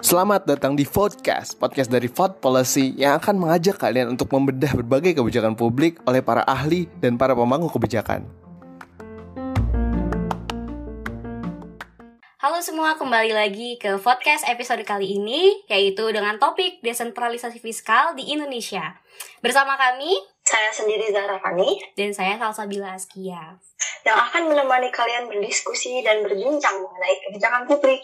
Selamat datang di Vodcast, podcast dari Vod Policy yang akan mengajak kalian untuk membedah berbagai kebijakan publik oleh para ahli dan para pemangku kebijakan. Semua, kembali lagi ke podcast episode kali ini, yaitu dengan topik desentralisasi fiskal di Indonesia. Bersama kami, Saya sendiri Zahra Fani dan saya Salsabila Askia. yang akan menemani kalian berdiskusi dan berbincang mengenai kebijakan publik.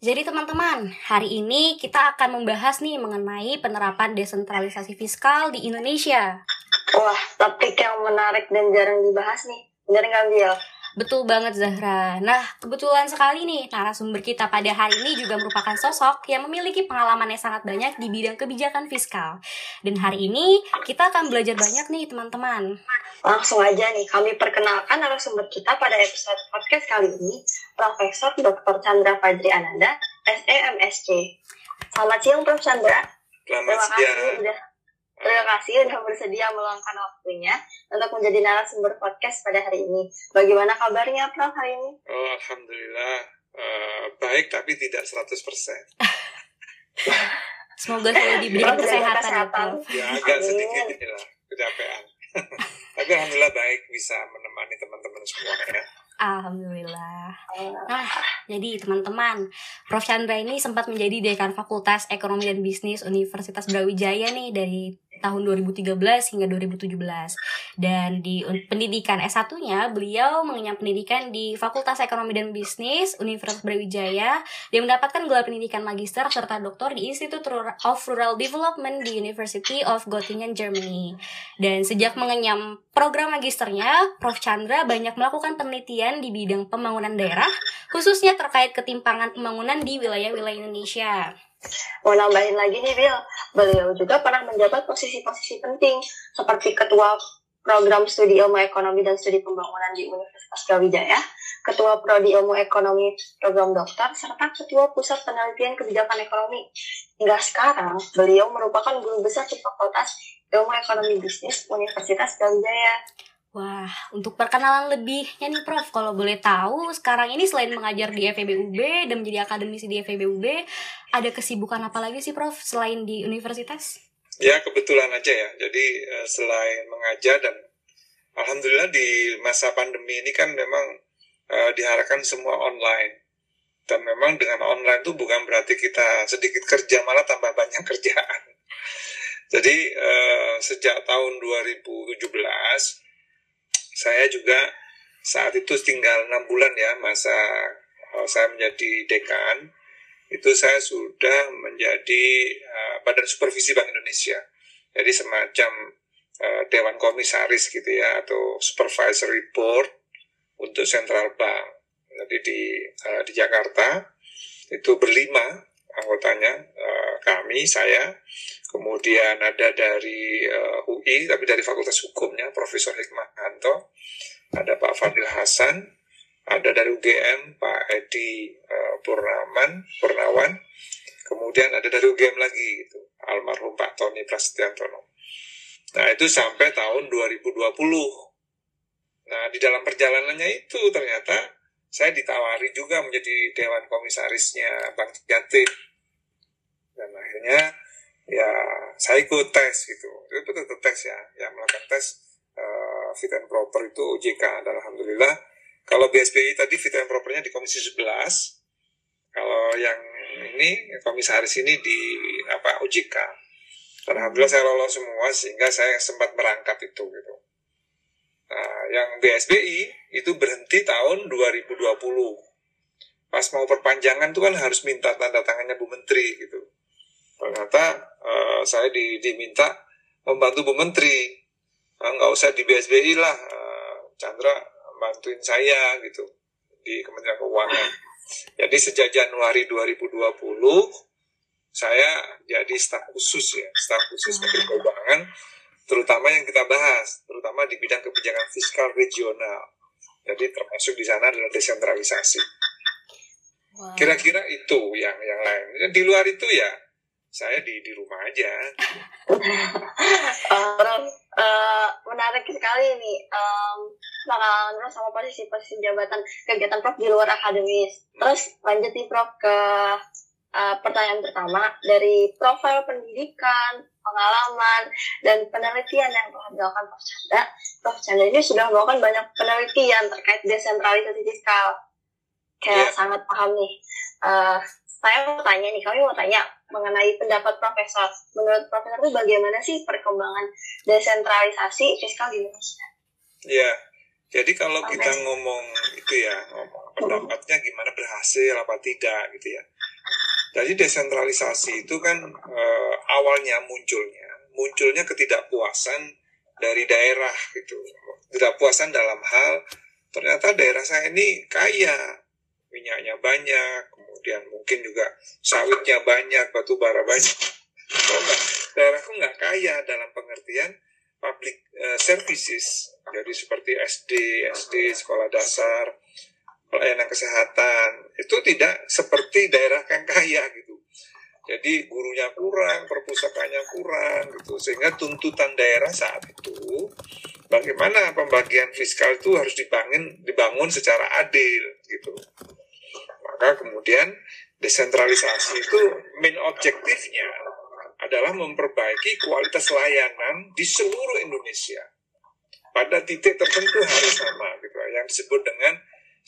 Jadi teman-teman, hari ini kita akan membahas nih mengenai penerapan desentralisasi fiskal di Indonesia. Wah, topik yang menarik dan jarang dibahas nih. Bener nggak, Bil? Betul banget Zahra. Nah, kebetulan sekali nih narasumber kita pada hari ini juga merupakan sosok yang memiliki pengalaman yang sangat banyak di bidang kebijakan fiskal. Dan hari ini kita akan belajar banyak nih teman-teman. Langsung aja nih, kami perkenalkan narasumber kita pada episode podcast kali ini, Profesor Dr. Chandra Fajri Ananda, SEMSC. Selamat siang, Prof. Chandra. Selamat Terima kasih siang. sudah Terima kasih sudah bersedia meluangkan waktunya untuk menjadi narasumber podcast pada hari ini. Bagaimana kabarnya, Prof, hari ini? Oh, Alhamdulillah eh, baik tapi tidak 100%. Semoga selalu diberikan Prof, jaga kesehatan ya. Ya agak Amin. sedikit inilah kecapean. tapi Alhamdulillah baik bisa menemani teman-teman semua ya. Alhamdulillah. Nah, jadi teman-teman, Prof. Chandra ini sempat menjadi dekan Fakultas Ekonomi dan Bisnis Universitas Brawijaya nih dari tahun 2013 hingga 2017. Dan di pendidikan S1-nya, beliau mengenyam pendidikan di Fakultas Ekonomi dan Bisnis Universitas Brawijaya. Dia mendapatkan gelar pendidikan magister serta doktor di Institute of Rural Development di University of Göttingen, Germany. Dan sejak mengenyam program magisternya, Prof. Chandra banyak melakukan penelitian di bidang pembangunan daerah, khususnya terkait ketimpangan pembangunan di wilayah-wilayah Indonesia. Mau nambahin lagi nih, Bill. Beliau juga pernah menjabat posisi-posisi penting seperti Ketua Program Studi Ilmu Ekonomi dan Studi Pembangunan di Universitas Brawijaya, Ketua Prodi Ilmu Ekonomi Program Dokter, serta Ketua Pusat Penelitian Kebijakan Ekonomi. Hingga sekarang, beliau merupakan guru besar di Fakultas Ilmu Ekonomi Bisnis Universitas Brawijaya. Wah, untuk perkenalan lebihnya nih Prof, kalau boleh tahu, sekarang ini selain mengajar di FEBUB dan menjadi akademisi di FEBUB, ada kesibukan apa lagi sih Prof selain di universitas? Ya kebetulan aja ya. Jadi eh, selain mengajar dan Alhamdulillah di masa pandemi ini kan memang eh, diharapkan semua online. Dan memang dengan online itu bukan berarti kita sedikit kerja, malah tambah banyak kerjaan. Jadi eh, sejak tahun 2017 saya juga saat itu tinggal enam bulan ya masa eh, saya menjadi dekan. Itu saya sudah menjadi eh, badan supervisi Bank Indonesia. Jadi semacam eh, dewan komisaris gitu ya atau supervisory board untuk central bank. Jadi di di Jakarta itu berlima anggotanya eh, kami saya. Kemudian ada dari eh, UI tapi dari Fakultas Hukumnya Profesor Hikmahanto. Ada Pak Fadil Hasan. Ada dari UGM Pak Edi eh, Purnaman Purnawan. Kemudian ada dari UGM lagi gitu almarhum Pak Tony Prasetyantono. Nah itu sampai tahun 2020 nah di dalam perjalanannya itu ternyata saya ditawari juga menjadi dewan komisarisnya Bank Jatim dan akhirnya ya saya ikut tes gitu. Itu betul tes ya. Yang melakukan tes eh, fit and proper itu OJK dan alhamdulillah kalau BSBI tadi fit and propernya di komisi 11 kalau yang ini komisaris ini di apa OJK dan alhamdulillah saya lolos semua sehingga saya sempat merangkap itu gitu nah yang BSBI itu berhenti tahun 2020 pas mau perpanjangan tuh kan harus minta tanda tangannya Bu Menteri gitu. Ternyata eh, saya di, diminta membantu Bu Menteri. Ah, nggak usah di BSBI lah eh, Chandra bantuin saya gitu di Kementerian Keuangan. Jadi sejak Januari 2020 saya jadi staf khusus ya staf khusus Menteri Keuangan terutama yang kita bahas terutama di bidang kebijakan fiskal regional. Jadi termasuk di sana adalah desentralisasi. Wah. kira-kira itu yang yang lain. Di luar itu ya saya di di rumah aja. Prof, uh, menarik sekali nih um, pengalaman sama posisi-posisi jabatan kegiatan Prof di luar akademis. Terus lanjut nih Prof ke uh, pertanyaan pertama. Dari profil pendidikan, pengalaman, dan penelitian yang telah dilakukan Prof. Chandra. Prof. Chandra ini sudah melakukan banyak penelitian terkait desentralisasi fiskal. Kayak yeah. sangat paham nih. Uh, saya mau tanya nih, kami mau tanya mengenai pendapat profesor. Menurut profesor itu bagaimana sih perkembangan desentralisasi fiskal di Indonesia? Iya, jadi kalau kita ngomong itu ya, ngomong pendapatnya gimana berhasil apa tidak gitu ya. Jadi desentralisasi itu kan e, awalnya munculnya, munculnya ketidakpuasan dari daerah gitu. Ketidakpuasan dalam hal ternyata daerah saya ini kaya, minyaknya banyak, kemudian mungkin juga sawitnya banyak, batu bara banyak. Daerahku nggak kaya dalam pengertian public uh, services. Jadi seperti SD, SD, sekolah dasar, pelayanan kesehatan itu tidak seperti daerah yang kaya gitu. Jadi gurunya kurang, perpustakaannya kurang gitu. Sehingga tuntutan daerah saat itu bagaimana pembagian fiskal itu harus dibangun dibangun secara adil gitu. Maka kemudian desentralisasi itu main objektifnya adalah memperbaiki kualitas layanan di seluruh Indonesia. Pada titik tertentu harus sama gitu yang disebut dengan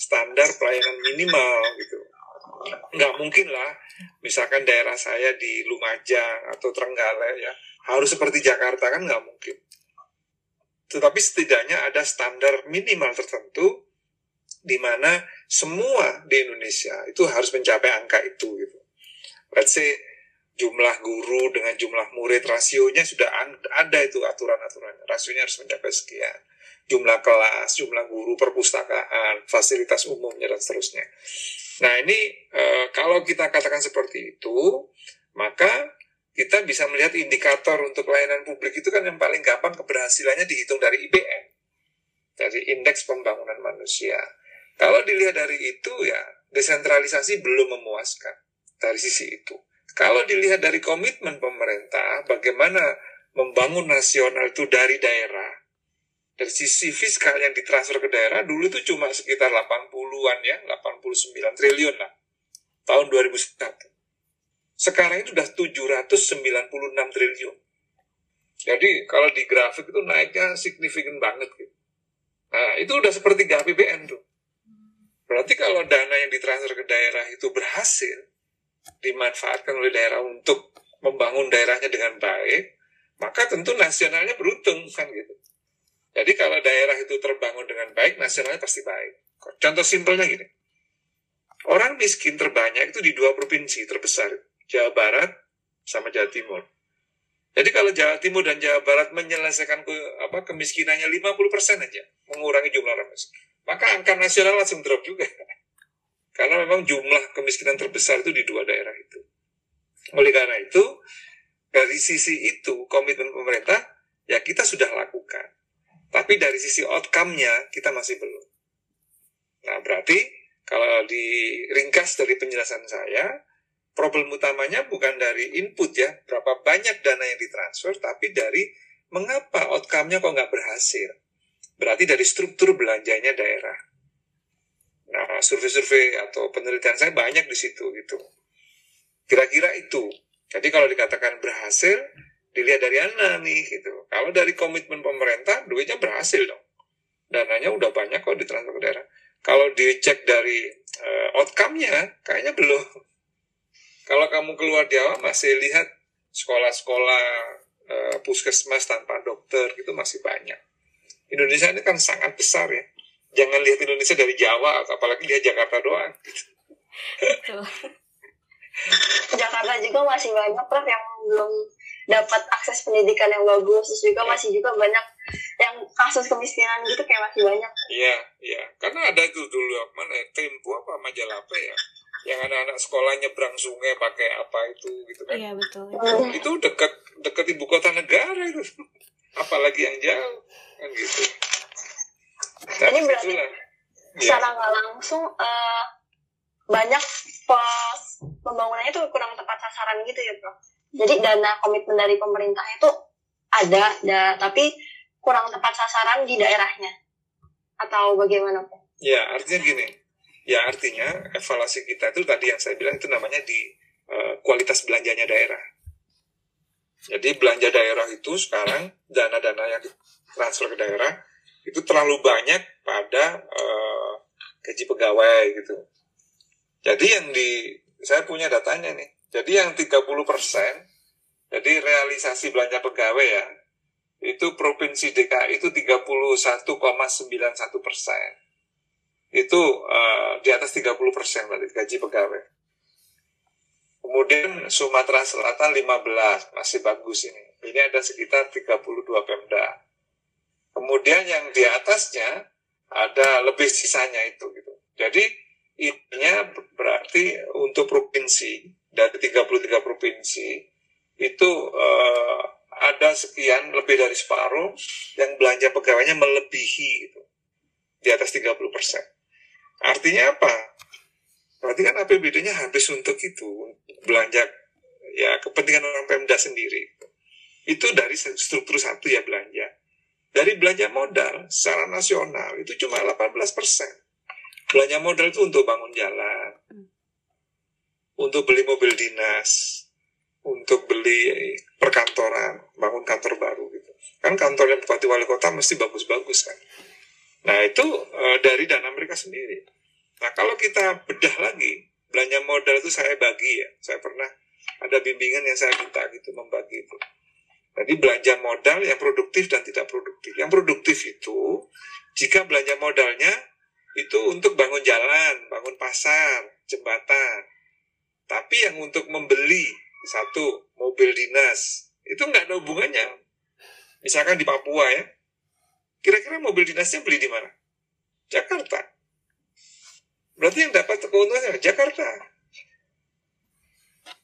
standar pelayanan minimal gitu. Nggak mungkin lah, misalkan daerah saya di Lumajang atau Trenggalek ya, harus seperti Jakarta kan nggak mungkin. Tetapi setidaknya ada standar minimal tertentu di mana semua di Indonesia itu harus mencapai angka itu gitu. Let's say jumlah guru dengan jumlah murid rasionya sudah ada itu aturan-aturannya. Rasionya harus mencapai sekian jumlah kelas, jumlah guru, perpustakaan, fasilitas umumnya dan seterusnya. Nah ini e, kalau kita katakan seperti itu, maka kita bisa melihat indikator untuk pelayanan publik itu kan yang paling gampang keberhasilannya dihitung dari IPM, dari Indeks Pembangunan Manusia. Kalau dilihat dari itu ya desentralisasi belum memuaskan dari sisi itu. Kalau dilihat dari komitmen pemerintah, bagaimana membangun nasional itu dari daerah, dari sisi fiskal yang ditransfer ke daerah dulu itu cuma sekitar 80-an ya, 89 triliun lah. Tahun 2001. Sekarang itu sudah 796 triliun. Jadi kalau di grafik itu naiknya signifikan banget gitu. Nah, itu udah seperti APBN tuh. Berarti kalau dana yang ditransfer ke daerah itu berhasil dimanfaatkan oleh daerah untuk membangun daerahnya dengan baik, maka tentu nasionalnya beruntung kan gitu. Jadi kalau daerah itu terbangun dengan baik, nasionalnya pasti baik. Contoh simpelnya gini. Orang miskin terbanyak itu di dua provinsi terbesar, Jawa Barat sama Jawa Timur. Jadi kalau Jawa Timur dan Jawa Barat menyelesaikan ke, apa, kemiskinannya 50% aja, mengurangi jumlah orang miskin, maka angka nasional langsung drop juga. Karena memang jumlah kemiskinan terbesar itu di dua daerah itu. Oleh karena itu, dari sisi itu, komitmen pemerintah, ya kita sudah lakukan. Tapi dari sisi outcome-nya kita masih belum. Nah, berarti kalau diringkas dari penjelasan saya, problem utamanya bukan dari input ya, berapa banyak dana yang ditransfer, tapi dari mengapa outcome-nya kok nggak berhasil. Berarti dari struktur belanjanya daerah. Nah, survei-survei atau penelitian saya banyak di situ gitu. Kira-kira itu. Jadi kalau dikatakan berhasil, dilihat dari mana nih gitu. Kalau dari komitmen pemerintah, duitnya berhasil dong. Dananya udah banyak kok ditransfer ke daerah. Kalau dicek dari uh, outcome-nya, kayaknya belum. Kalau kamu keluar Jawa masih lihat sekolah-sekolah uh, puskesmas tanpa dokter gitu masih banyak. Indonesia ini kan sangat besar ya. Jangan lihat Indonesia dari Jawa, apalagi lihat Jakarta doang. Jakarta juga masih banyak Prof yang belum dapat akses pendidikan yang bagus terus juga masih juga banyak yang kasus kemiskinan gitu kayak masih banyak. Iya iya. Karena ada itu dulu mana ya, tempo apa majalah apa ya? Yang anak-anak sekolah nyebrang sungai pakai apa itu gitu kan. Iya betul. Itu, itu dekat dekat ibu kota negara itu. Apalagi yang jauh kan gitu. Nah, ini berarti itulah. secara nggak langsung uh, banyak pos pembangunannya itu kurang tepat sasaran gitu ya bro jadi dana komitmen dari pemerintah itu ada, ada tapi kurang tepat sasaran di daerahnya? Atau bagaimana Pak? Ya, artinya gini. Ya, artinya evaluasi kita itu tadi yang saya bilang itu namanya di uh, kualitas belanjanya daerah. Jadi belanja daerah itu sekarang dana-dana yang transfer ke daerah itu terlalu banyak pada uh, gaji pegawai gitu. Jadi yang di saya punya datanya nih. Jadi yang 30 persen, jadi realisasi belanja pegawai ya, itu provinsi DKI itu 31,91 persen. Itu uh, di atas 30 persen berarti gaji pegawai. Kemudian Sumatera Selatan 15, masih bagus ini. Ini ada sekitar 32 Pemda. Kemudian yang di atasnya ada lebih sisanya itu gitu. Jadi intinya berarti untuk provinsi dari 33 provinsi itu uh, ada sekian lebih dari separuh yang belanja pegawainya melebihi itu di atas 30 persen. Artinya apa? Berarti kan APBD-nya habis untuk itu belanja ya kepentingan orang Pemda sendiri. Itu dari struktur satu ya belanja. Dari belanja modal secara nasional itu cuma 18 persen belanja modal itu untuk bangun jalan, untuk beli mobil dinas, untuk beli perkantoran, bangun kantor baru gitu. Kan kantor yang bupati wali kota mesti bagus-bagus kan. Nah itu e, dari dana mereka sendiri. Nah kalau kita bedah lagi, belanja modal itu saya bagi ya. Saya pernah ada bimbingan yang saya minta gitu membagi itu. Jadi belanja modal yang produktif dan tidak produktif. Yang produktif itu jika belanja modalnya itu untuk bangun jalan, bangun pasar, jembatan. Tapi yang untuk membeli satu mobil dinas itu nggak ada hubungannya. Misalkan di Papua ya, kira-kira mobil dinasnya beli di mana? Jakarta. Berarti yang dapat keuntungannya Jakarta.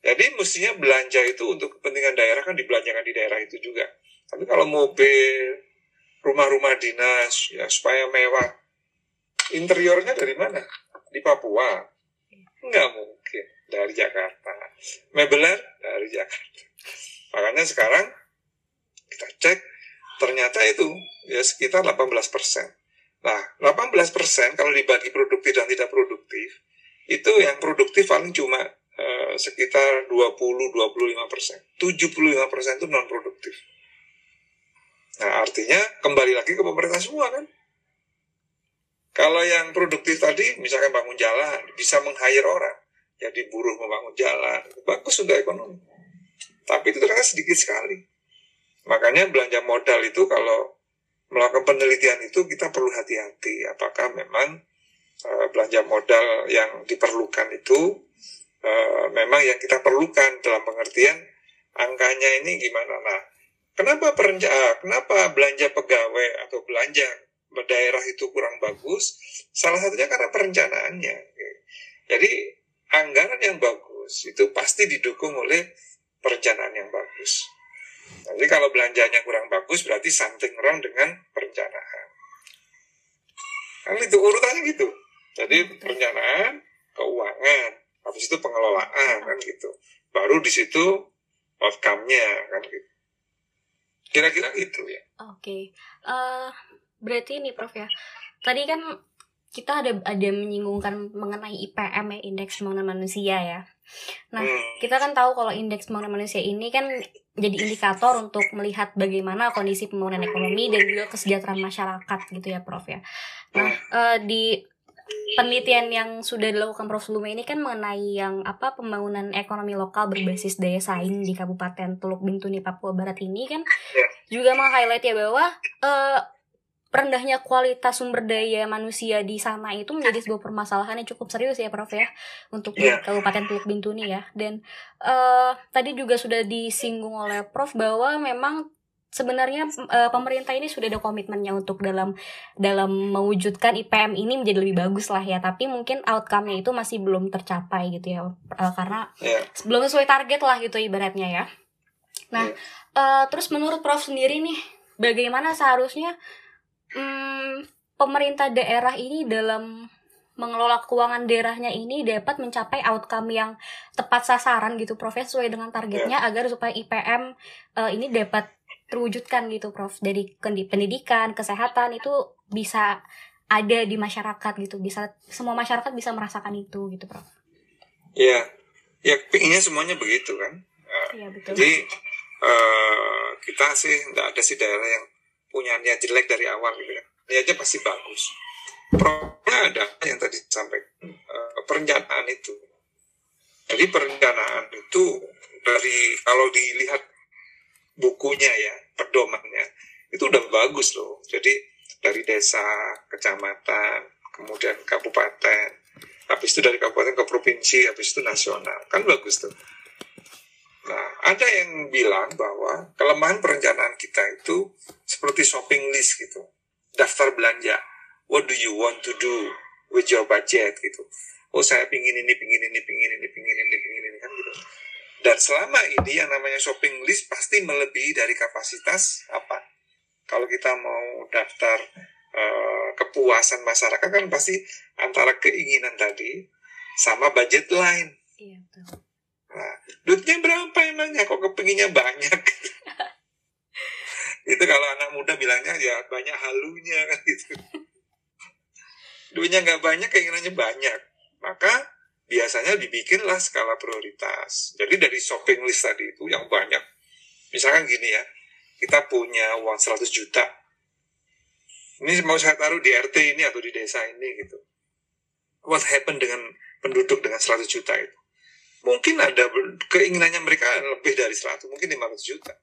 Jadi mestinya belanja itu untuk kepentingan daerah kan dibelanjakan di daerah itu juga. Tapi kalau mobil, rumah-rumah dinas, ya supaya mewah, interiornya dari mana? Di Papua? Enggak mungkin dari Jakarta. Mebelnya dari Jakarta. Makanya sekarang kita cek ternyata itu ya sekitar 18 persen. Nah, 18 persen kalau dibagi produktif dan tidak produktif, itu yang produktif paling cuma uh, sekitar 20-25 persen. 75 persen itu non produktif. Nah, artinya kembali lagi ke pemerintah semua kan. Kalau yang produktif tadi, misalkan bangun jalan, bisa meng-hire orang. Jadi buruh membangun jalan, bagus untuk ekonomi. Tapi itu ternyata sedikit sekali. Makanya belanja modal itu kalau melakukan penelitian itu kita perlu hati-hati. Apakah memang uh, belanja modal yang diperlukan itu uh, memang yang kita perlukan dalam pengertian angkanya ini gimana? Nah, kenapa perenca kenapa belanja pegawai atau belanja daerah itu kurang bagus, salah satunya karena perencanaannya. Jadi anggaran yang bagus itu pasti didukung oleh perencanaan yang bagus. Jadi kalau belanjanya kurang bagus berarti something wrong dengan perencanaan. Kan itu urutannya gitu. Jadi perencanaan, keuangan, habis itu pengelolaan kan gitu. Baru di situ outcome-nya kan gitu. Kira-kira gitu ya. Oke. Okay. Uh, eh, berarti ini Prof ya tadi kan kita ada ada menyinggungkan mengenai IPM ya indeks pembangunan manusia ya. Nah, hmm. kita kan tahu kalau indeks pembangunan manusia ini kan jadi indikator untuk melihat bagaimana kondisi pembangunan ekonomi dan juga kesejahteraan masyarakat gitu ya, Prof ya. Nah, uh, di penelitian yang sudah dilakukan Prof Lume ini kan mengenai yang apa pembangunan ekonomi lokal berbasis daya saing di Kabupaten Teluk Bintuni Papua Barat ini kan ya. juga meng-highlight ya bahwa uh, rendahnya kualitas sumber daya manusia di sana itu menjadi sebuah permasalahan yang cukup serius ya Prof ya untuk yeah. Kabupaten Teluk Bintuni ya dan uh, tadi juga sudah disinggung oleh Prof bahwa memang sebenarnya uh, pemerintah ini sudah ada komitmennya untuk dalam dalam mewujudkan IPM ini menjadi lebih bagus lah ya tapi mungkin outcome-nya itu masih belum tercapai gitu ya uh, karena yeah. belum sesuai target lah gitu ibaratnya ya nah yeah. uh, terus menurut Prof sendiri nih bagaimana seharusnya hmm, pemerintah daerah ini dalam mengelola keuangan daerahnya ini dapat mencapai outcome yang tepat sasaran gitu Prof sesuai dengan targetnya yeah. agar supaya IPM uh, ini dapat terwujudkan gitu Prof. Dari pendidikan kesehatan itu bisa ada di masyarakat gitu bisa semua masyarakat bisa merasakan itu gitu Prof. Iya ya pinginnya semuanya begitu kan? Iya betul. Jadi uh, kita sih tidak ada sih daerah yang punya niat jelek dari awal gitu ya niatnya pasti bagus problemnya ada yang tadi sampai uh, perencanaan itu jadi perencanaan itu dari kalau dilihat bukunya ya, pedomannya, itu udah bagus loh. Jadi dari desa, kecamatan, kemudian kabupaten, habis itu dari kabupaten ke provinsi, habis itu nasional. Kan bagus tuh. Nah, ada yang bilang bahwa kelemahan perencanaan kita itu seperti shopping list gitu. Daftar belanja. What do you want to do with your budget gitu. Oh, saya pingin ini, pingin ini, pingin ini, pingin ini, pingin ini, kan gitu. Dan selama ini yang namanya shopping list pasti melebihi dari kapasitas apa? Kalau kita mau daftar uh, kepuasan masyarakat kan pasti antara keinginan tadi sama budget lain. Iya betul. Nah, duitnya berapa emangnya? Kok kepinginnya banyak? itu kalau anak muda bilangnya ya banyak halunya kan gitu. Duitnya nggak banyak, keinginannya banyak. Maka biasanya dibikinlah skala prioritas. Jadi dari shopping list tadi itu yang banyak. Misalkan gini ya, kita punya uang 100 juta. Ini mau saya taruh di RT ini atau di desa ini gitu. What happened dengan penduduk dengan 100 juta itu? Mungkin ada keinginannya mereka lebih dari 100, mungkin 500 juta.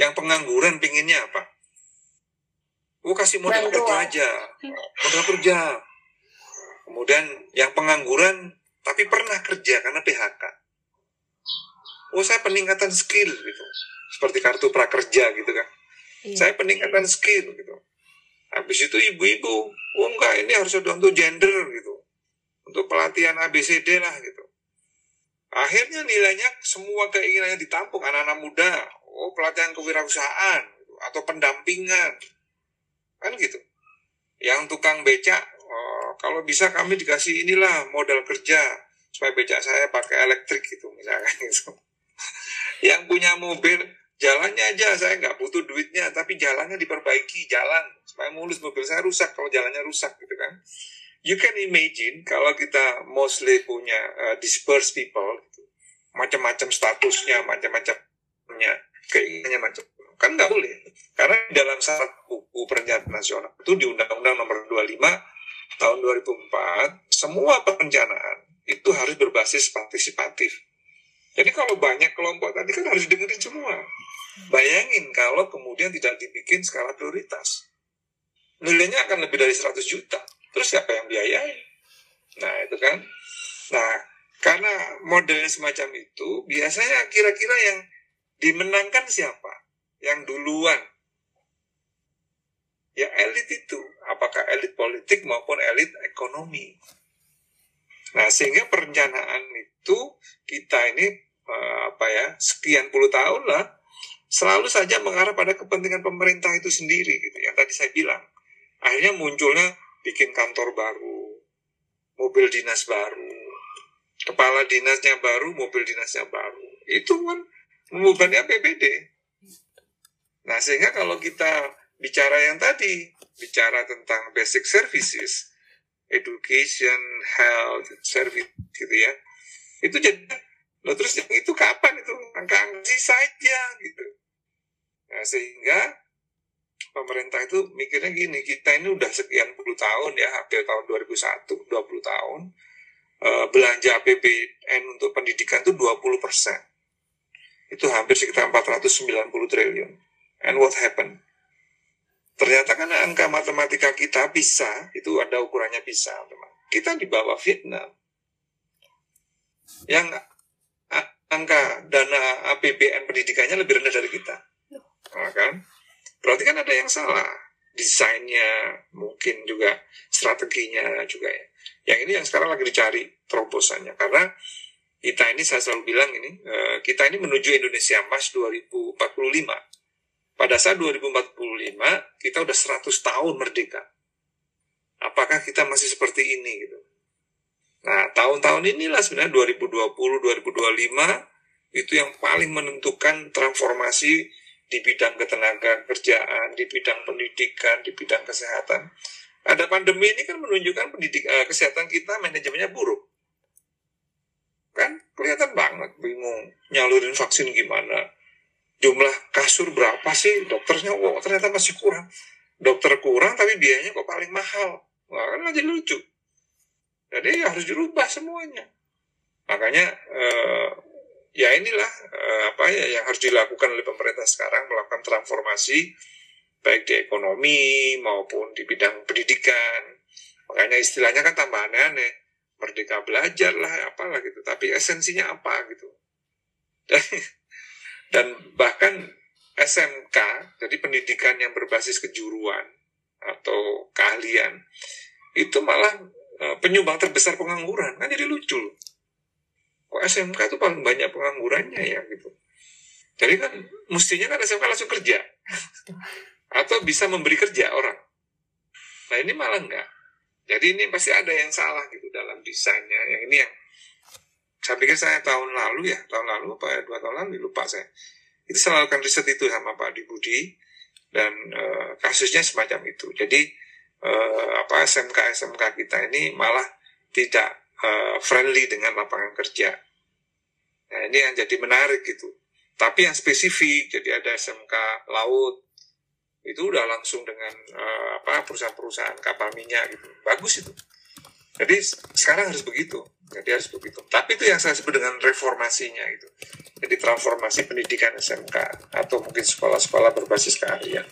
Yang pengangguran pinginnya apa? Gue kasih modal kerja aja. Modal kerja Kemudian yang pengangguran tapi pernah kerja karena PHK. Oh saya peningkatan skill gitu. Seperti kartu prakerja gitu kan. Iya. Saya peningkatan skill gitu. Habis itu ibu-ibu, oh enggak ini harus ada untuk gender gitu. Untuk pelatihan ABCD lah gitu. Akhirnya nilainya semua keinginannya ditampung anak-anak muda. Oh pelatihan kewirausahaan gitu. atau pendampingan. Kan gitu. Yang tukang becak oh, kalau bisa kami dikasih inilah modal kerja supaya becak saya pakai elektrik gitu misalkan gitu. Yang punya mobil jalannya aja saya nggak butuh duitnya tapi jalannya diperbaiki jalan supaya mulus mobil saya rusak kalau jalannya rusak gitu kan. You can imagine kalau kita mostly punya uh, dispersed people gitu, macam-macam statusnya, macam-macamnya keinginannya macam kan nggak boleh karena dalam syarat buku perencanaan nasional itu di Undang-Undang Nomor 25 tahun 2004, semua perencanaan itu harus berbasis partisipatif. Jadi kalau banyak kelompok tadi kan harus dengerin semua. Bayangin kalau kemudian tidak dibikin skala prioritas. Nilainya akan lebih dari 100 juta. Terus siapa yang biayai? Nah itu kan. Nah karena modelnya semacam itu, biasanya kira-kira yang dimenangkan siapa? Yang duluan ya elit itu apakah elit politik maupun elit ekonomi nah sehingga perencanaan itu kita ini eh, apa ya sekian puluh tahun lah selalu saja mengarah pada kepentingan pemerintah itu sendiri gitu yang tadi saya bilang akhirnya munculnya bikin kantor baru mobil dinas baru kepala dinasnya baru mobil dinasnya baru itu kan membebani APBD nah sehingga kalau kita bicara yang tadi, bicara tentang basic services, education, health, service gitu ya. Itu jadi Loh, terus itu kapan itu? Angka-angka saja gitu. Nah, sehingga pemerintah itu mikirnya gini, kita ini udah sekian puluh tahun ya, hampir tahun 2001, 20 tahun, uh, belanja APBN untuk pendidikan itu 20 persen. Itu hampir sekitar 490 triliun. And what happened? Ternyata kan angka matematika kita bisa, itu ada ukurannya bisa, teman. Kita di bawah Vietnam. Yang angka dana APBN pendidikannya lebih rendah dari kita. Nah, kan? Berarti kan ada yang salah. Desainnya, mungkin juga strateginya juga ya. Yang ini yang sekarang lagi dicari terobosannya. Karena kita ini, saya selalu bilang ini, eh, kita ini menuju Indonesia Emas 2045 pada saat 2045 kita udah 100 tahun merdeka. Apakah kita masih seperti ini gitu? Nah, tahun-tahun inilah sebenarnya 2020, 2025 itu yang paling menentukan transformasi di bidang ketenaga kerjaan, di bidang pendidikan, di bidang kesehatan. Ada pandemi ini kan menunjukkan pendidik uh, kesehatan kita manajemennya buruk. Kan kelihatan banget bingung nyalurin vaksin gimana. Jumlah kasur berapa sih? Dokternya wow ternyata masih kurang. Dokter kurang tapi biayanya kok paling mahal. Wah, kan jadi lucu. Jadi harus dirubah semuanya. Makanya uh, ya inilah uh, apa ya yang harus dilakukan oleh pemerintah sekarang melakukan transformasi baik di ekonomi maupun di bidang pendidikan. Makanya istilahnya kan tambah aneh-aneh. Merdeka belajar lah, apalah gitu. Tapi esensinya apa gitu. Dan, dan bahkan SMK, jadi pendidikan yang berbasis kejuruan atau keahlian, itu malah uh, penyumbang terbesar pengangguran. Kan jadi lucu kok SMK itu paling banyak penganggurannya ya gitu. Jadi kan mestinya kan SMK langsung kerja. Atau bisa memberi kerja orang. Nah ini malah enggak. Jadi ini pasti ada yang salah gitu dalam desainnya. Yang ini yang saya pikir saya tahun lalu ya tahun lalu apa ya dua tahun lalu lupa saya. Itu saya lakukan riset itu sama Pak Dibudi dan e, kasusnya semacam itu. Jadi e, apa SMK SMK kita ini malah tidak uh, friendly dengan lapangan kerja. Nah, ini yang jadi menarik gitu. Tapi yang spesifik, jadi ada SMK laut, itu udah langsung dengan uh, apa perusahaan-perusahaan kapal minyak gitu. Bagus itu. Jadi sekarang harus begitu. Jadi harus begitu. Tapi itu yang saya sebut dengan reformasinya itu. Jadi transformasi pendidikan SMK atau mungkin sekolah-sekolah berbasis keahlian.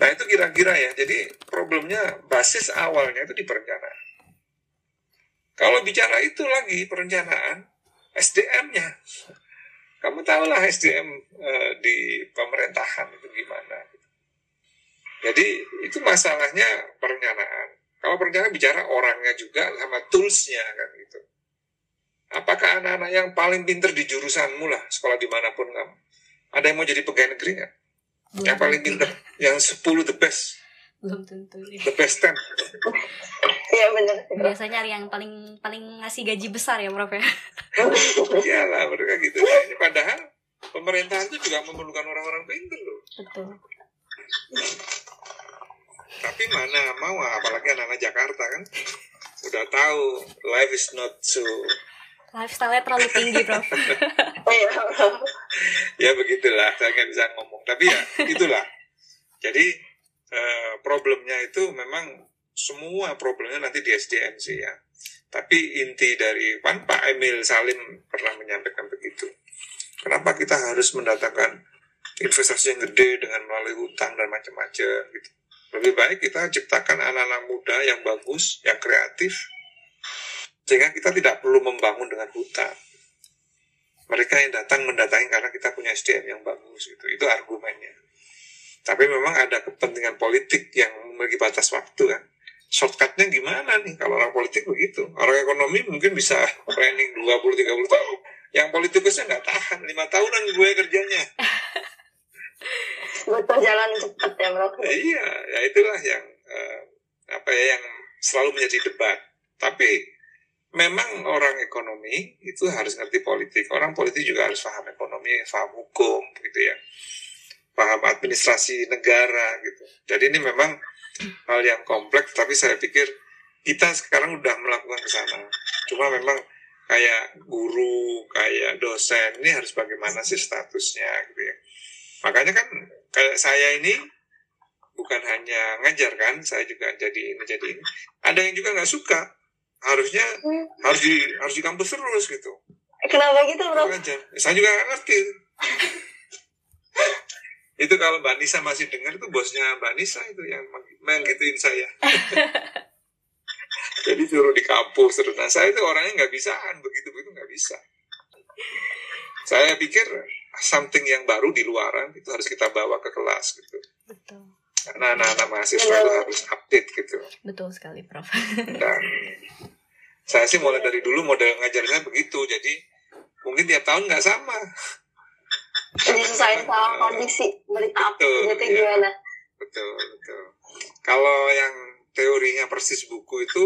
Nah itu kira-kira ya. Jadi problemnya basis awalnya itu di perencanaan. Kalau bicara itu lagi perencanaan, SDM-nya. Kamu tahulah SDM e, eh, di pemerintahan itu gimana. Jadi itu masalahnya perencanaan. Kalau perencanaan bicara orangnya juga sama tools-nya kan gitu. Apakah anak-anak yang paling pinter di jurusanmu lah, sekolah di mana pun kamu. Ada yang mau jadi pegawai negeri nggak? Yang paling pinter, yang 10 the best belum tentu the best ten iya benar biasanya nyari yang paling paling ngasih gaji besar ya prof ya? Iyalah mereka gitu. Nah, ini padahal pemerintahan itu juga memerlukan orang-orang pintar loh. Betul. Tapi mana mau apalagi anak-anak Jakarta kan? Udah tahu life is not so lifestyle-nya terlalu tinggi prof. Iya. ya begitulah. Saya nggak bisa ngomong. Tapi ya itulah. Jadi Eh, problemnya itu memang semua problemnya nanti di SDM sih ya. Tapi inti dari kan Pak Emil Salim pernah menyampaikan begitu. Kenapa kita harus mendatangkan investasi yang gede dengan melalui hutang dan macam-macam gitu. Lebih baik kita ciptakan anak-anak muda yang bagus, yang kreatif, sehingga kita tidak perlu membangun dengan hutang. Mereka yang datang mendatangi karena kita punya SDM yang bagus gitu. Itu argumennya. Tapi memang ada kepentingan politik yang memiliki batas waktu kan. Shortcutnya gimana nih kalau orang politik begitu. Orang ekonomi mungkin bisa planning 20-30 tahun. Yang politikusnya nggak tahan. lima tahunan gue kerjanya. Betul jalan cepat ya bro. iya, ya itulah yang uh, apa ya yang selalu menjadi debat. Tapi memang orang ekonomi itu harus ngerti politik. Orang politik juga harus paham ekonomi, paham hukum gitu ya paham administrasi negara gitu. Jadi ini memang hal yang kompleks, tapi saya pikir kita sekarang udah melakukan ke sana. Cuma memang kayak guru, kayak dosen ini harus bagaimana sih statusnya gitu ya. Makanya kan kayak saya ini bukan hanya ngajar kan, saya juga jadi ini jadi ini. Ada yang juga nggak suka, harusnya harus di harus di kampus terus gitu. Kenapa gitu bro? Saya juga nggak ngerti itu kalau Mbak Nisa masih dengar itu bosnya Mbak Nisa itu yang menggituin saya. Jadi suruh di kampus terus nah saya itu orangnya nggak bisaan. Begitu begitu nggak bisa. Saya pikir something yang baru di luaran itu harus kita bawa ke kelas gitu. Betul. Karena anak-anak mahasiswa itu harus update gitu. Betul sekali prof. Dan saya sih mulai dari dulu model ngajarnya begitu. Jadi mungkin tiap tahun nggak sama disesuaikan sama kondisi berita apa gitu ya. gimana betul betul kalau yang teorinya persis buku itu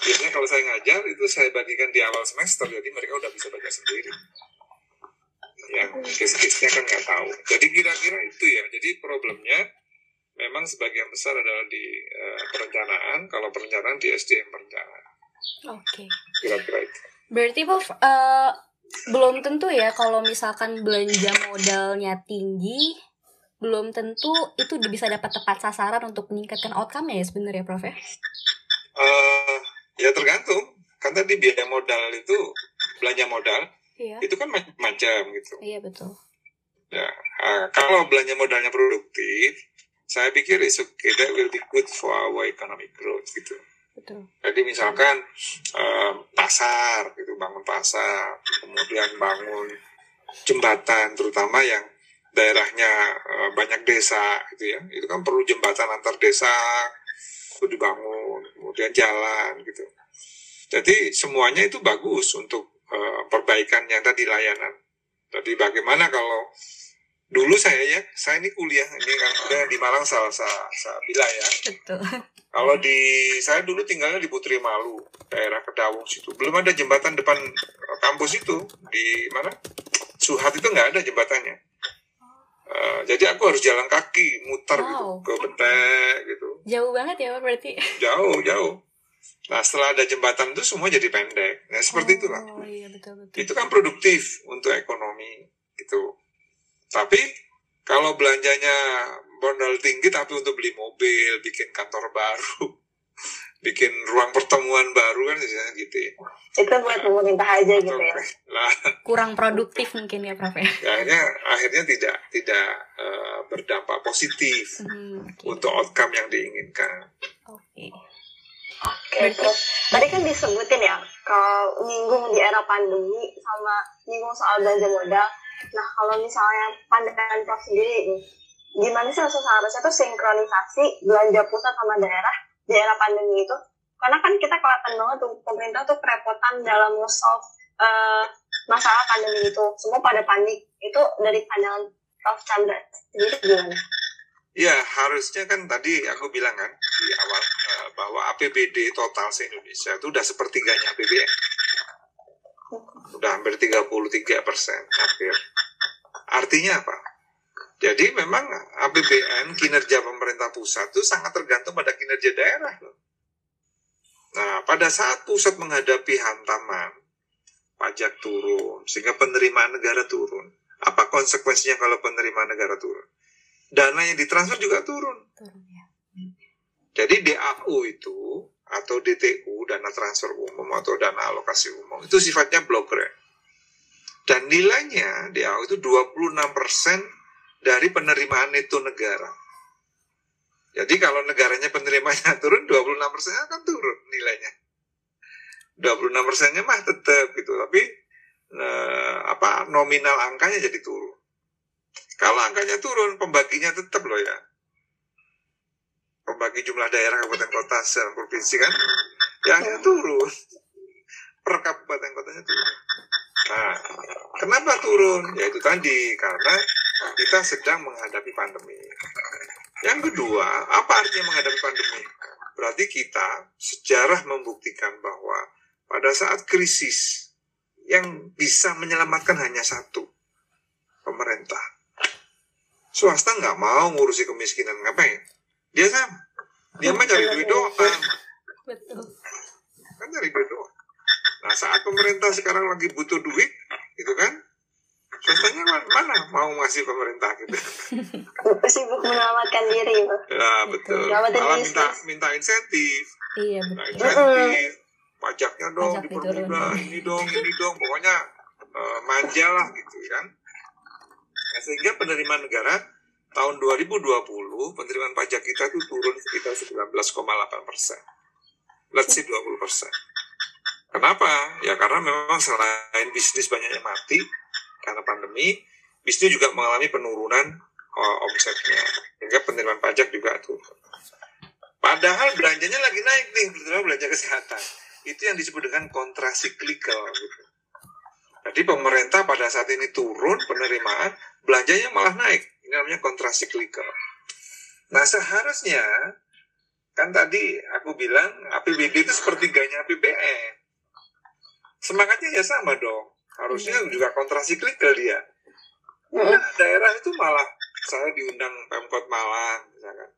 biasanya kalau saya ngajar itu saya bagikan di awal semester jadi mereka udah bisa baca sendiri yang case-case-nya kan nggak tahu. Jadi kira-kira itu ya. Jadi problemnya memang sebagian besar adalah di uh, perencanaan. Kalau perencanaan di SDM perencanaan. Oke. Okay. Kira-kira itu. Berarti Prof, uh, belum tentu ya kalau misalkan belanja modalnya tinggi, belum tentu itu bisa dapat tepat sasaran untuk meningkatkan outcome ya sebenarnya Prof ya? Uh, ya tergantung. Kan tadi biaya modal itu belanja modal iya. itu kan macam-macam gitu. Iya betul. Ya, uh, kalau belanja modalnya produktif, saya pikir okay, that will be good for our economic growth gitu. Betul. Jadi misalkan um, pasar, gitu bangun pasar, kemudian bangun jembatan, terutama yang daerahnya uh, banyak desa, gitu ya, itu kan perlu jembatan antar desa, itu dibangun, kemudian jalan, gitu. Jadi semuanya itu bagus untuk uh, perbaikan yang tadi layanan. Jadi bagaimana kalau dulu saya ya, saya ini kuliah ini kan udah di Malang salah, salah ya. Betul. Kalau di saya dulu tinggalnya di Putri Malu, daerah Kedawung situ. Belum ada jembatan depan kampus itu di mana? Suhat itu nggak ada jembatannya. Uh, jadi aku harus jalan kaki, muter gitu, wow. gitu, ke Betek gitu. Jauh banget ya berarti? Jauh, jauh. Nah setelah ada jembatan itu semua jadi pendek. Nah seperti oh, itulah. Iya, betul, betul. Itu kan produktif untuk ekonomi gitu. Tapi kalau belanjanya modal tinggi tapi untuk beli mobil, bikin kantor baru, bikin ruang pertemuan baru kan misalnya gitu ya. Itu buat pemerintah aja gitu ya. Lah. Kurang produktif mungkin ya Prof ya. Akhirnya akhirnya tidak tidak uh, berdampak positif hmm, okay. untuk outcome yang diinginkan. Oke. Okay. Oke, okay, terus tadi kan disebutin ya kalau nyinggung di era pandemi sama nyinggung soal belanja modal. Nah, kalau misalnya pandangan Prof sendiri nih, gimana sih seharusnya tuh sinkronisasi belanja pusat sama daerah di era pandemi itu? Karena kan kita kelihatan banget tuh pemerintah tuh kerepotan dalam nge-solve uh, masalah pandemi itu. Semua pada panik. Itu dari pandangan Prof Chandra sendiri gimana? Ya harusnya kan tadi aku bilang kan di awal uh, bahwa APBD total se Indonesia itu udah sepertiganya APBN, udah hampir 33 persen hampir. Artinya apa? Jadi memang APBN kinerja pemerintah pusat itu sangat tergantung pada kinerja daerah loh. Nah pada saat pusat menghadapi hantaman pajak turun sehingga penerimaan negara turun, apa konsekuensinya kalau penerimaan negara turun? dana yang ditransfer juga turun. Ya. Jadi DAU itu atau DTU dana transfer umum atau dana alokasi umum itu sifatnya blok grant. Dan nilainya DAU itu 26% dari penerimaan neto negara. Jadi kalau negaranya penerimanya turun, 26% akan turun nilainya. 26 persennya mah tetap gitu, tapi eh, apa nominal angkanya jadi turun. Kalau angkanya turun, pembaginya tetap loh ya. Pembagi jumlah daerah kabupaten kota dan provinsi kan, ya hanya turun. Per kabupaten kotanya turun. Nah, kenapa turun? Ya itu tadi, karena kita sedang menghadapi pandemi. Yang kedua, apa artinya menghadapi pandemi? Berarti kita sejarah membuktikan bahwa pada saat krisis yang bisa menyelamatkan hanya satu, pemerintah swasta nggak mau ngurusi kemiskinan ngapain dia sama dia mah cari duit doang betul. Kan cari duit doang. Nah saat pemerintah sekarang lagi butuh duit gitu kan? Swastanya mana mau ngasih pemerintah gitu. Sibuk menyelamatkan diri ya betul. Malah minta minta insentif. Iya betul. insentif. Pajaknya dong Pajak dipermudah ini dong ini dong. Pokoknya uh, manja lah gitu kan. Nah, sehingga penerimaan negara tahun 2020 penerimaan pajak kita itu turun sekitar 19,8 persen. Let's say 20 persen. Kenapa? Ya karena memang selain bisnis banyak yang mati karena pandemi, bisnis juga mengalami penurunan uh, omsetnya. Sehingga penerimaan pajak juga turun. Padahal belanjanya lagi naik nih, terutama belanja kesehatan. Itu yang disebut dengan kontrasiklikal gitu. Jadi pemerintah pada saat ini turun penerimaan, belanjanya malah naik. Ini namanya kontrasiklikal. Nah seharusnya kan tadi aku bilang APBD itu sepertiganya APBN. Semangatnya ya sama dong. Harusnya iya. juga kontrasiklikal dia. Nah, daerah itu malah saya diundang Pemkot Malang misalkan.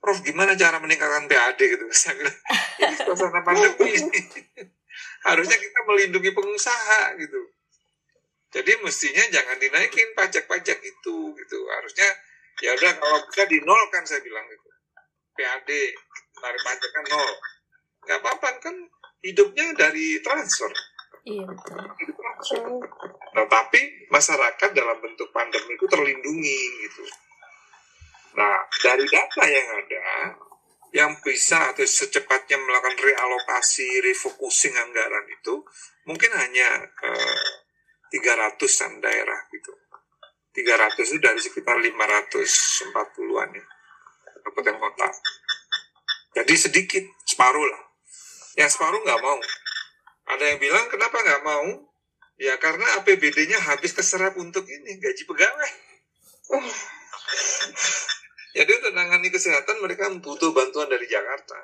Prof gimana cara meningkatkan PAD gitu saya bilang ini suasana pandemi harusnya kita melindungi pengusaha gitu jadi mestinya jangan dinaikin pajak-pajak itu gitu harusnya ya udah kalau bisa dinolkan saya bilang gitu PAD tarik pajak kan nol nggak apa-apa kan hidupnya dari transfer Iya betul. Nah, tapi masyarakat dalam bentuk pandemi itu terlindungi gitu. Nah, dari data yang ada, yang bisa atau secepatnya melakukan realokasi, refocusing anggaran itu mungkin hanya eh, 300-an daerah gitu. 300 itu dari sekitar 540-an ya, kabupaten kota. Jadi sedikit, separuh lah. Yang separuh nggak mau. Ada yang bilang kenapa nggak mau? Ya karena APBD-nya habis keserap untuk ini gaji pegawai. Jadi untuk menangani kesehatan mereka butuh bantuan dari Jakarta.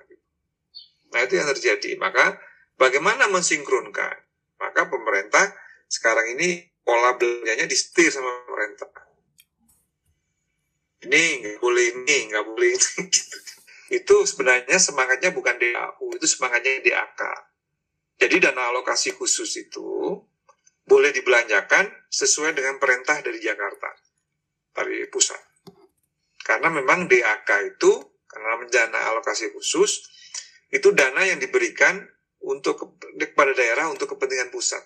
Nah itu yang terjadi. Maka bagaimana mensinkronkan? Maka pemerintah sekarang ini pola belanjanya disetir sama pemerintah. Ini nggak boleh ini, nggak boleh ini. gitu. Itu sebenarnya semangatnya bukan DAU, itu semangatnya DAK. Jadi dana alokasi khusus itu boleh dibelanjakan sesuai dengan perintah dari Jakarta, dari pusat. Karena memang DAK itu, karena dana alokasi khusus, itu dana yang diberikan untuk ke- kepada daerah untuk kepentingan pusat.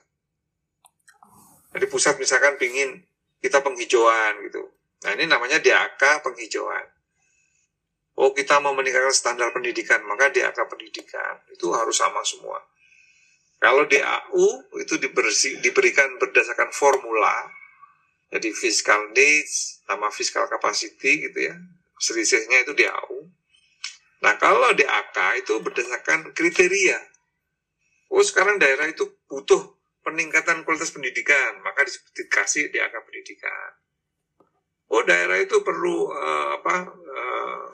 Jadi pusat misalkan pingin kita penghijauan gitu. Nah ini namanya DAK penghijauan. Oh kita mau meningkatkan standar pendidikan, maka DAK pendidikan. Itu harus sama semua. Kalau DAU itu dibersi, diberikan berdasarkan formula, jadi fiscal needs sama fiscal capacity gitu ya. Selisihnya itu DAU. Nah kalau DAK itu berdasarkan kriteria. Oh sekarang daerah itu butuh peningkatan kualitas pendidikan, maka dikasih DAK pendidikan. Oh daerah itu perlu eh, apa eh,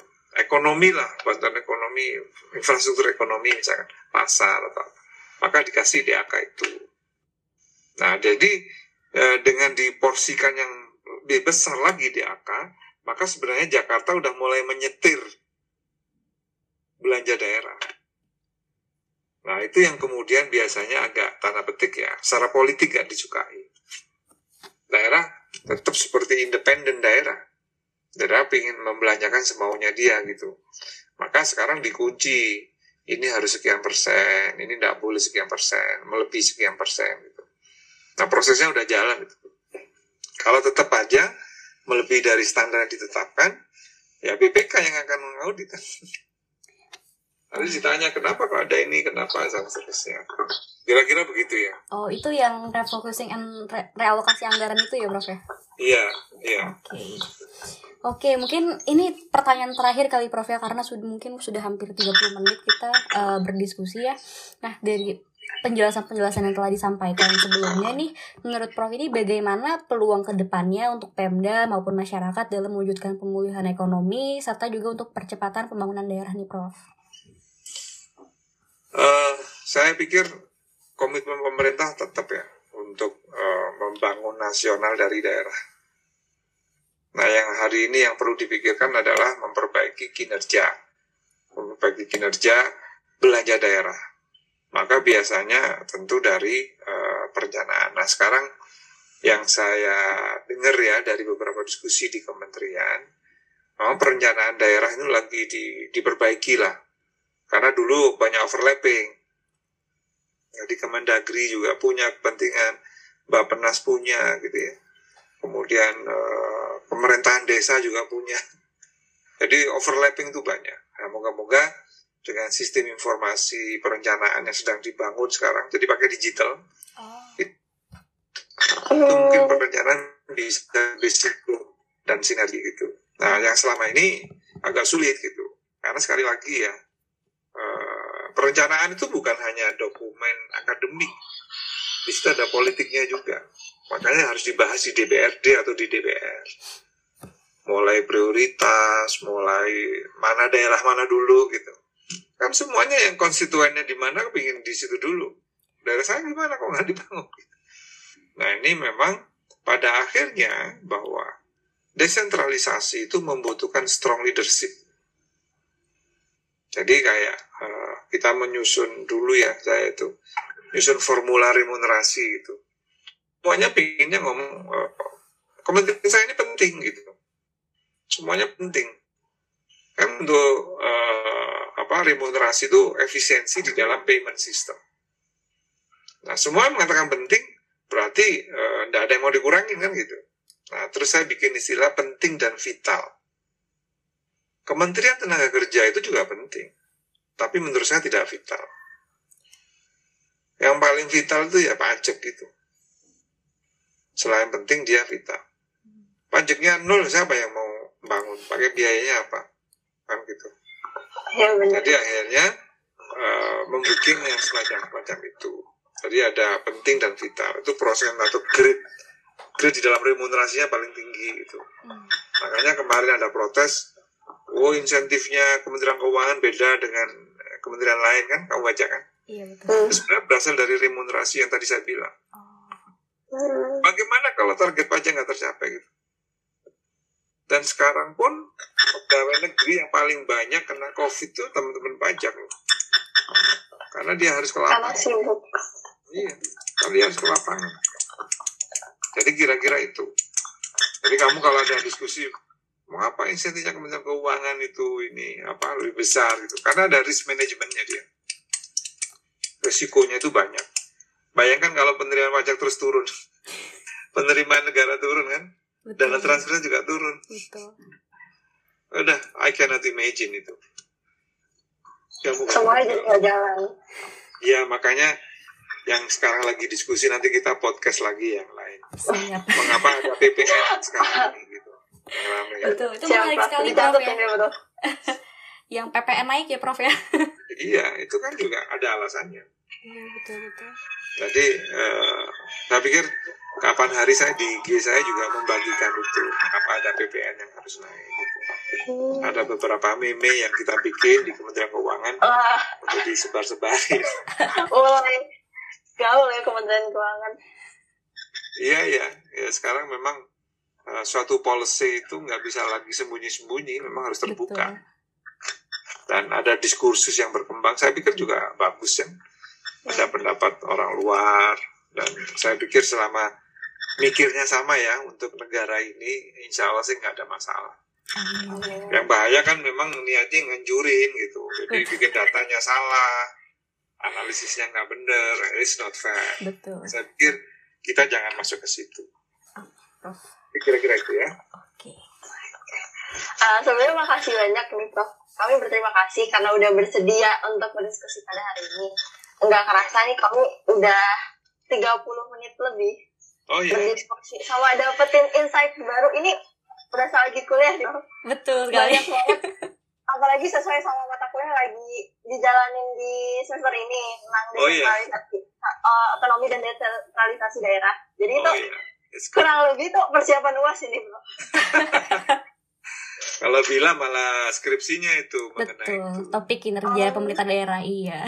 ekonomi lah, bantuan ekonomi, infrastruktur ekonomi misalkan pasar atau apa maka dikasih DAK itu. Nah, jadi eh, dengan diporsikan yang lebih besar lagi DAK, maka sebenarnya Jakarta udah mulai menyetir belanja daerah. Nah, itu yang kemudian biasanya agak tanda petik ya, secara politik gak disukai. Daerah tetap seperti independen daerah. Daerah ingin membelanjakan semaunya dia gitu. Maka sekarang dikunci ini harus sekian persen, ini tidak boleh sekian persen, melebihi sekian persen gitu. Nah prosesnya udah jalan gitu. Kalau tetap aja melebihi dari standar yang ditetapkan, ya BPK yang akan mengaudit. Nanti ditanya kenapa kok ada ini, kenapa dan seterusnya. Kira-kira begitu ya. Oh itu yang refocusing and re- realokasi anggaran itu ya Prof ya? Iya, iya. Oke. Oke, mungkin ini pertanyaan terakhir kali Prof ya karena sudah mungkin sudah hampir 30 menit kita eh, berdiskusi ya. Nah, dari penjelasan-penjelasan yang telah disampaikan sebelumnya nih, menurut Prof ini bagaimana peluang ke depannya untuk Pemda maupun masyarakat dalam mewujudkan pemulihan ekonomi serta juga untuk percepatan pembangunan daerah nih Prof. Eh, saya pikir komitmen pemerintah tetap ya untuk eh, membangun nasional dari daerah. Nah, yang hari ini yang perlu dipikirkan adalah memperbaiki kinerja, memperbaiki kinerja belanja daerah. Maka biasanya tentu dari eh, perencanaan. Nah, sekarang yang saya dengar ya dari beberapa diskusi di kementerian, memang perencanaan daerah ini lagi di, diperbaiki lah karena dulu banyak overlapping. Jadi Kemendagri juga punya kepentingan, Bappenas punya gitu ya. Kemudian eh, pemerintahan desa juga punya. Jadi overlapping itu banyak. Nah, moga-moga dengan sistem informasi perencanaan yang sedang dibangun sekarang, jadi pakai digital, itu mungkin perencanaan bisa berisiko dan sinergi gitu. Nah, yang selama ini agak sulit gitu. Karena sekali lagi ya, perencanaan itu bukan hanya dokumen akademik. Di situ ada politiknya juga. Makanya harus dibahas di DPRD atau di DPR. Mulai prioritas, mulai mana daerah mana dulu gitu. Kan semuanya yang konstituennya di mana kepingin di situ dulu. Daerah saya gimana kok nggak dibangun? Nah ini memang pada akhirnya bahwa desentralisasi itu membutuhkan strong leadership. Jadi kayak uh, kita menyusun dulu ya saya itu menyusun formula remunerasi gitu. Semuanya pinginnya ngomong uh, kementerian saya ini penting gitu. Semuanya penting. Kan untuk uh, apa remunerasi itu efisiensi di dalam payment system. Nah semua mengatakan penting, berarti tidak uh, ada yang mau dikurangin kan gitu. Nah terus saya bikin istilah penting dan vital. Kementerian Tenaga Kerja itu juga penting, tapi menurut saya tidak vital. Yang paling vital itu ya pajak gitu. Selain penting dia vital. Pajaknya nol, siapa yang mau bangun? Pakai biayanya apa? Kan gitu. Ya, benar. Jadi akhirnya uh, membooking yang semacam-semacam itu. Jadi ada penting dan vital. Itu proses atau grade grade di dalam remunerasinya paling tinggi itu. Hmm. Makanya kemarin ada protes oh insentifnya Kementerian Keuangan beda dengan eh, kementerian lain kan? Kamu baca kan? Iya betul. Sebenarnya berasal dari remunerasi yang tadi saya bilang. Oh. bagaimana kalau target pajak nggak tercapai gitu? Dan sekarang pun pegawai negeri yang paling banyak kena covid itu teman-teman pajak loh. Karena dia harus ke lapangan. iya karena dia harus ke lapangan. Jadi kira-kira itu. Jadi kamu kalau ada diskusi mau apa insentifnya Kementerian Keuangan itu ini apa lebih besar gitu? Karena ada risk manajemennya dia. Resikonya itu banyak. Bayangkan kalau penerimaan pajak terus turun. Penerimaan negara turun kan? Betul. dana transfernya juga turun. Betul. udah I cannot imagine itu. Ya, semuanya jadi jalan. Ya makanya yang sekarang lagi diskusi nanti kita podcast lagi yang lain. Siap. mengapa ada PPN sekarang ini Betul, itu Siapa? menarik sekali Prof ya. ya yang PPN naik ya Prof ya. iya, itu kan juga ada alasannya. Iya, betul betul. Jadi uh, saya pikir kapan hari saya di IG saya juga membagikan itu apa ada PPN yang harus naik gitu. Hmm. Ada beberapa meme yang kita bikin di Kementerian Keuangan uh. untuk disebar-sebarin. oh, gaul ya Kementerian Keuangan. Iya iya, ya sekarang memang uh, suatu policy itu nggak bisa lagi sembunyi-sembunyi, memang harus terbuka. Betul. Dan ada diskursus yang berkembang. Saya pikir juga bagus ya. Ada pendapat orang luar dan saya pikir selama mikirnya sama ya untuk negara ini, insya Allah sih nggak ada masalah. Amin. Yang bahaya kan memang niatnya nganjurin gitu, jadi bikin datanya salah, analisisnya nggak bener, it's not fair. Betul. Saya pikir kita jangan masuk ke situ. Oh, kira-kira itu ya. Oke. Okay. uh, sebenarnya makasih banyak nih prof. Kami berterima kasih karena udah bersedia untuk berdiskusi pada hari ini. Nggak kerasa nih kami udah 30 menit lebih oh, iya. berdiskusi. Sama dapetin insight baru. Ini berasa lagi kuliah nih betul sekali. banyak banget. Apalagi sesuai sama mata kuliah lagi dijalanin di semester ini tentang oh, iya. uh, ekonomi dan desentralisasi daerah. Jadi oh, itu iya kurang lebih tuh persiapan uas ini bro kalau bila malah skripsinya itu betul itu. topik kinerja oh. pemerintah daerah iya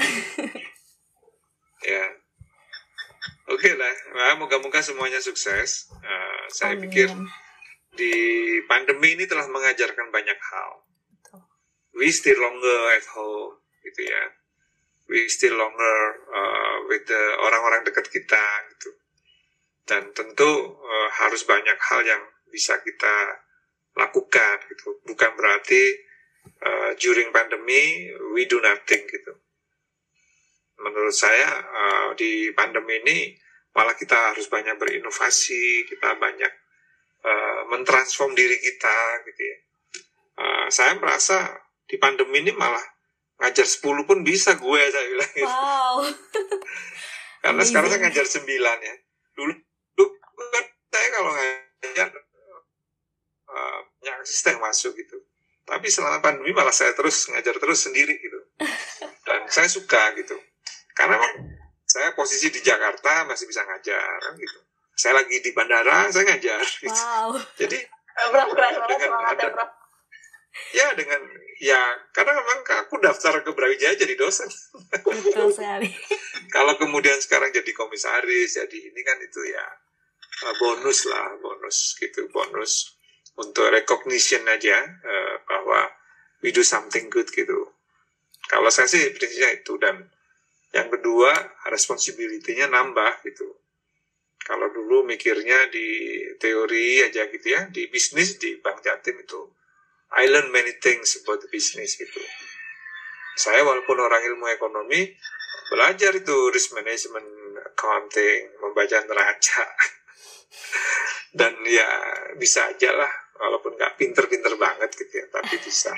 ya oke okay lah nah, moga-moga semuanya sukses uh, saya Amin. pikir di pandemi ini telah mengajarkan banyak hal betul. we still longer at home gitu ya we still longer uh, with the orang-orang dekat kita gitu dan tentu uh, harus banyak hal yang bisa kita lakukan gitu. Bukan berarti uh, during pandemi we do nothing gitu. Menurut saya uh, di pandemi ini malah kita harus banyak berinovasi kita banyak uh, mentransform diri kita gitu ya. Uh, saya merasa di pandemi ini malah ngajar 10 pun bisa gue saya bilang gitu. wow. karena sekarang saya ngajar 9 ya. Dulu saya kalau ngajar uh, banyak asisten masuk gitu. Tapi selama pandemi malah saya terus ngajar terus sendiri gitu. Dan saya suka gitu. Karena memang saya posisi di Jakarta masih bisa ngajar kan gitu. Saya lagi di bandara saya ngajar gitu. wow. jadi Bro, dengan ada ya dengan ya karena memang aku daftar ke Brawijaya jadi dosen. Betul sekali. Kalau kemudian sekarang jadi komisaris jadi ini kan itu ya bonus lah bonus gitu bonus untuk recognition aja uh, bahwa we do something good gitu. Kalau saya sih prinsipnya itu dan yang kedua responsibility-nya nambah gitu. Kalau dulu mikirnya di teori aja gitu ya di bisnis di Bank Jatim itu I learn many things about the business gitu. Saya walaupun orang ilmu ekonomi belajar itu risk management accounting membaca neraca dan ya bisa aja lah walaupun nggak pinter-pinter banget gitu ya tapi bisa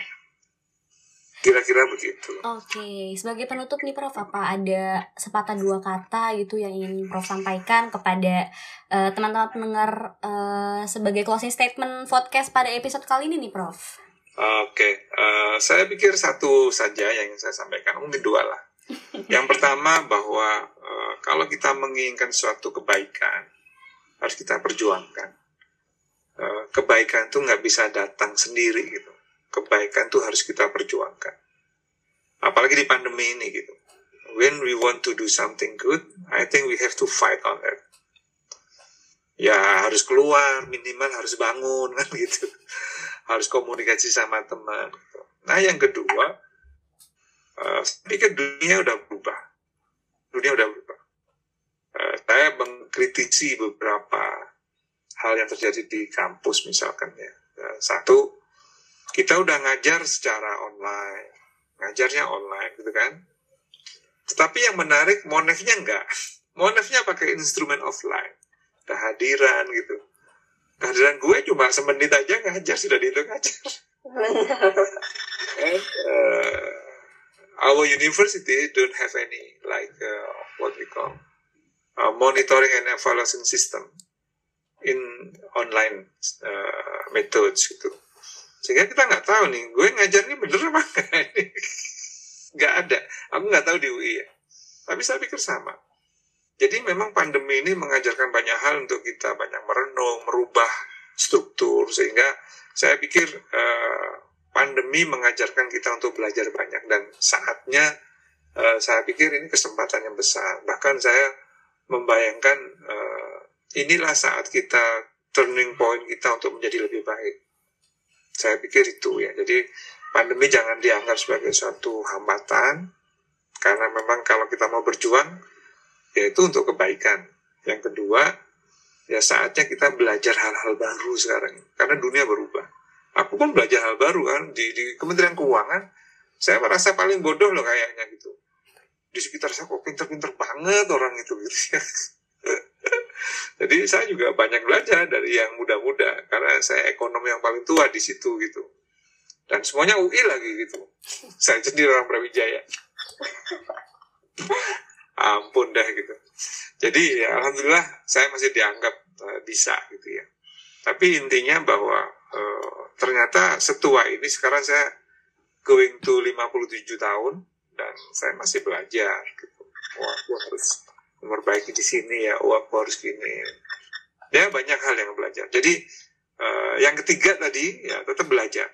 kira-kira begitu Oke, sebagai penutup nih Prof, apa ada sepatah dua kata gitu yang ingin Prof sampaikan kepada eh, teman-teman pendengar eh, sebagai closing statement podcast pada episode kali ini nih Prof? Oke, eh, saya pikir satu saja yang ingin saya sampaikan, mungkin dua lah. Yang pertama bahwa eh, kalau kita menginginkan suatu kebaikan, harus kita perjuangkan. Eh, kebaikan itu nggak bisa datang sendiri gitu. Kebaikan itu harus kita perjuangkan. Apalagi di pandemi ini gitu. When we want to do something good, I think we have to fight on it. Ya harus keluar, minimal harus bangun kan gitu harus komunikasi sama teman. Nah yang kedua, uh, saya pikir dunia udah berubah. Dunia udah berubah. Uh, saya mengkritisi beberapa hal yang terjadi di kampus misalkan ya. Uh, satu, kita udah ngajar secara online, ngajarnya online gitu kan. Tetapi yang menarik monefnya enggak. Monefnya pakai instrumen offline. Kehadiran gitu kehadiran gue cuma semenit aja ngajar sudah dihitung ngajar. And uh, our university don't have any like uh, what we call uh, monitoring and evaluation system in online uh, methods gitu. Sehingga kita nggak tahu nih, gue ngajar ini bener apa enggak ini. Nggak ada. Aku nggak tahu di UI ya. Tapi saya pikir sama jadi memang pandemi ini mengajarkan banyak hal untuk kita banyak merenung, merubah struktur sehingga saya pikir uh, pandemi mengajarkan kita untuk belajar banyak dan saatnya uh, saya pikir ini kesempatan yang besar. Bahkan saya membayangkan uh, inilah saat kita turning point kita untuk menjadi lebih baik. Saya pikir itu ya. Jadi pandemi jangan dianggap sebagai suatu hambatan karena memang kalau kita mau berjuang yaitu untuk kebaikan. Yang kedua, ya saatnya kita belajar hal-hal baru sekarang karena dunia berubah. Aku pun belajar hal baru kan di, di Kementerian Keuangan. Saya merasa paling bodoh loh kayaknya gitu. Di sekitar saya kok pinter-pinter banget orang itu gitu ya. Jadi saya juga banyak belajar dari yang muda-muda karena saya ekonomi yang paling tua di situ gitu. Dan semuanya UI lagi gitu. Saya sendiri orang Brawijaya ampun dah gitu. Jadi ya alhamdulillah saya masih dianggap uh, bisa gitu ya. Tapi intinya bahwa uh, ternyata setua ini sekarang saya going to 57 tahun dan saya masih belajar gitu. Wah, aku harus memperbaiki di sini ya, wah aku harus gini. Ya banyak hal yang belajar. Jadi uh, yang ketiga tadi ya tetap belajar.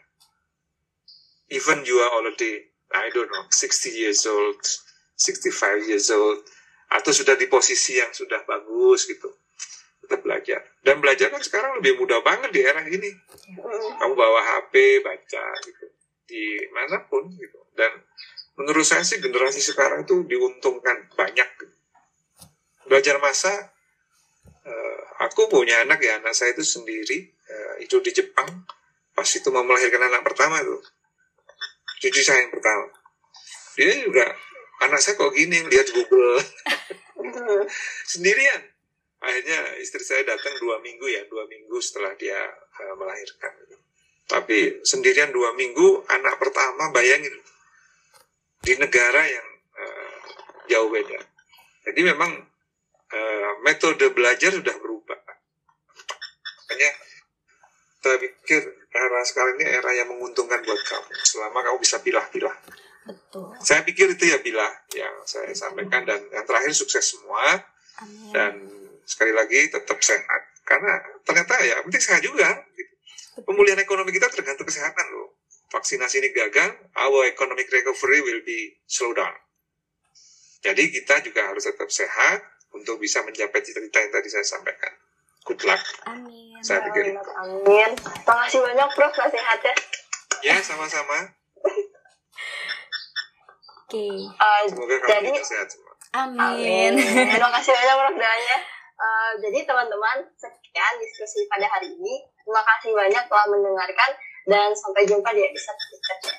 Even you are already I don't know 60 years old, 65 years old atau sudah di posisi yang sudah bagus gitu tetap belajar dan belajar kan sekarang lebih mudah banget di era ini kamu bawa HP baca gitu di mana pun gitu dan menurut saya sih generasi sekarang itu diuntungkan banyak. Belajar masa uh, aku punya anak ya anak saya itu sendiri uh, itu di Jepang. Pas itu mau melahirkan anak pertama tuh cucu saya yang pertama. Dia juga anak saya kok gini lihat Google. Sendirian. Akhirnya istri saya datang dua minggu ya dua minggu setelah dia uh, melahirkan. Tapi sendirian dua minggu anak pertama bayangin di negara yang uh, jauh beda. Jadi memang uh, metode belajar sudah berubah. Makanya saya pikir era sekarang ini era yang menguntungkan buat kamu. Selama kamu bisa pilah-pilah. Betul. saya pikir itu ya bila yang saya sampaikan. Dan yang terakhir sukses semua. Amin. dan sekali lagi tetap sehat. Karena ternyata ya penting sehat juga. Gitu. pemulihan ekonomi kita tergantung kesehatan loh vaksinasi ini gagal our economic recovery will be slow down jadi kita juga harus tetap sehat untuk bisa mencapai cita-cita yang tadi saya sampaikan good luck. Amin. Saya pikir. Amin. Amin. Makasih banyak Prof nasihatnya. Ya, sama-sama. Oke. Uh, Semoga kamu Jadi- kita sehat semua. Amin. Terima kasih banyak Prof doanya. Uh, jadi teman-teman, sekian diskusi pada hari ini. Terima kasih banyak telah mendengarkan dan sampai jumpa di episode berikutnya.